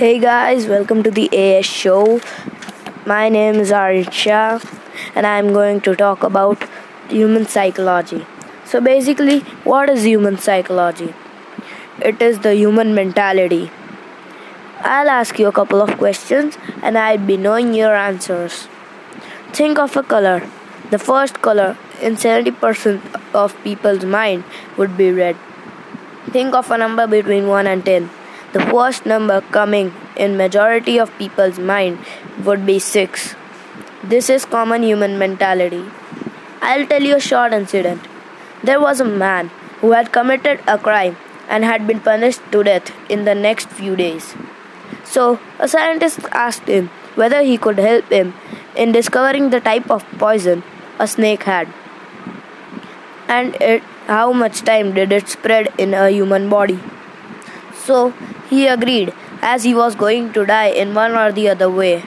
Hey guys, welcome to the AS show. My name is Arisha and I'm going to talk about human psychology. So, basically, what is human psychology? It is the human mentality. I'll ask you a couple of questions and I'll be knowing your answers. Think of a color. The first color in 70% of people's mind would be red. Think of a number between 1 and 10 the first number coming in majority of people's mind would be 6. This is common human mentality. I'll tell you a short incident. There was a man who had committed a crime and had been punished to death in the next few days. So, a scientist asked him whether he could help him in discovering the type of poison a snake had and it, how much time did it spread in a human body. So he agreed, as he was going to die in one or the other way.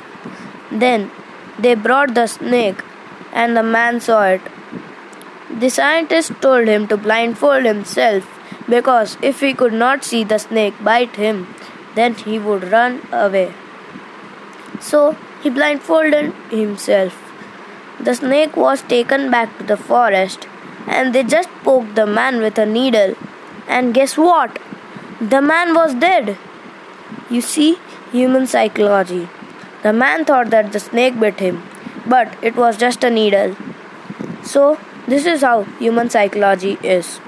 Then they brought the snake, and the man saw it. The scientist told him to blindfold himself because if he could not see the snake bite him, then he would run away. So he blindfolded himself. The snake was taken back to the forest and they just poked the man with a needle. And guess what? The man was dead. You see, human psychology. The man thought that the snake bit him, but it was just a needle. So, this is how human psychology is.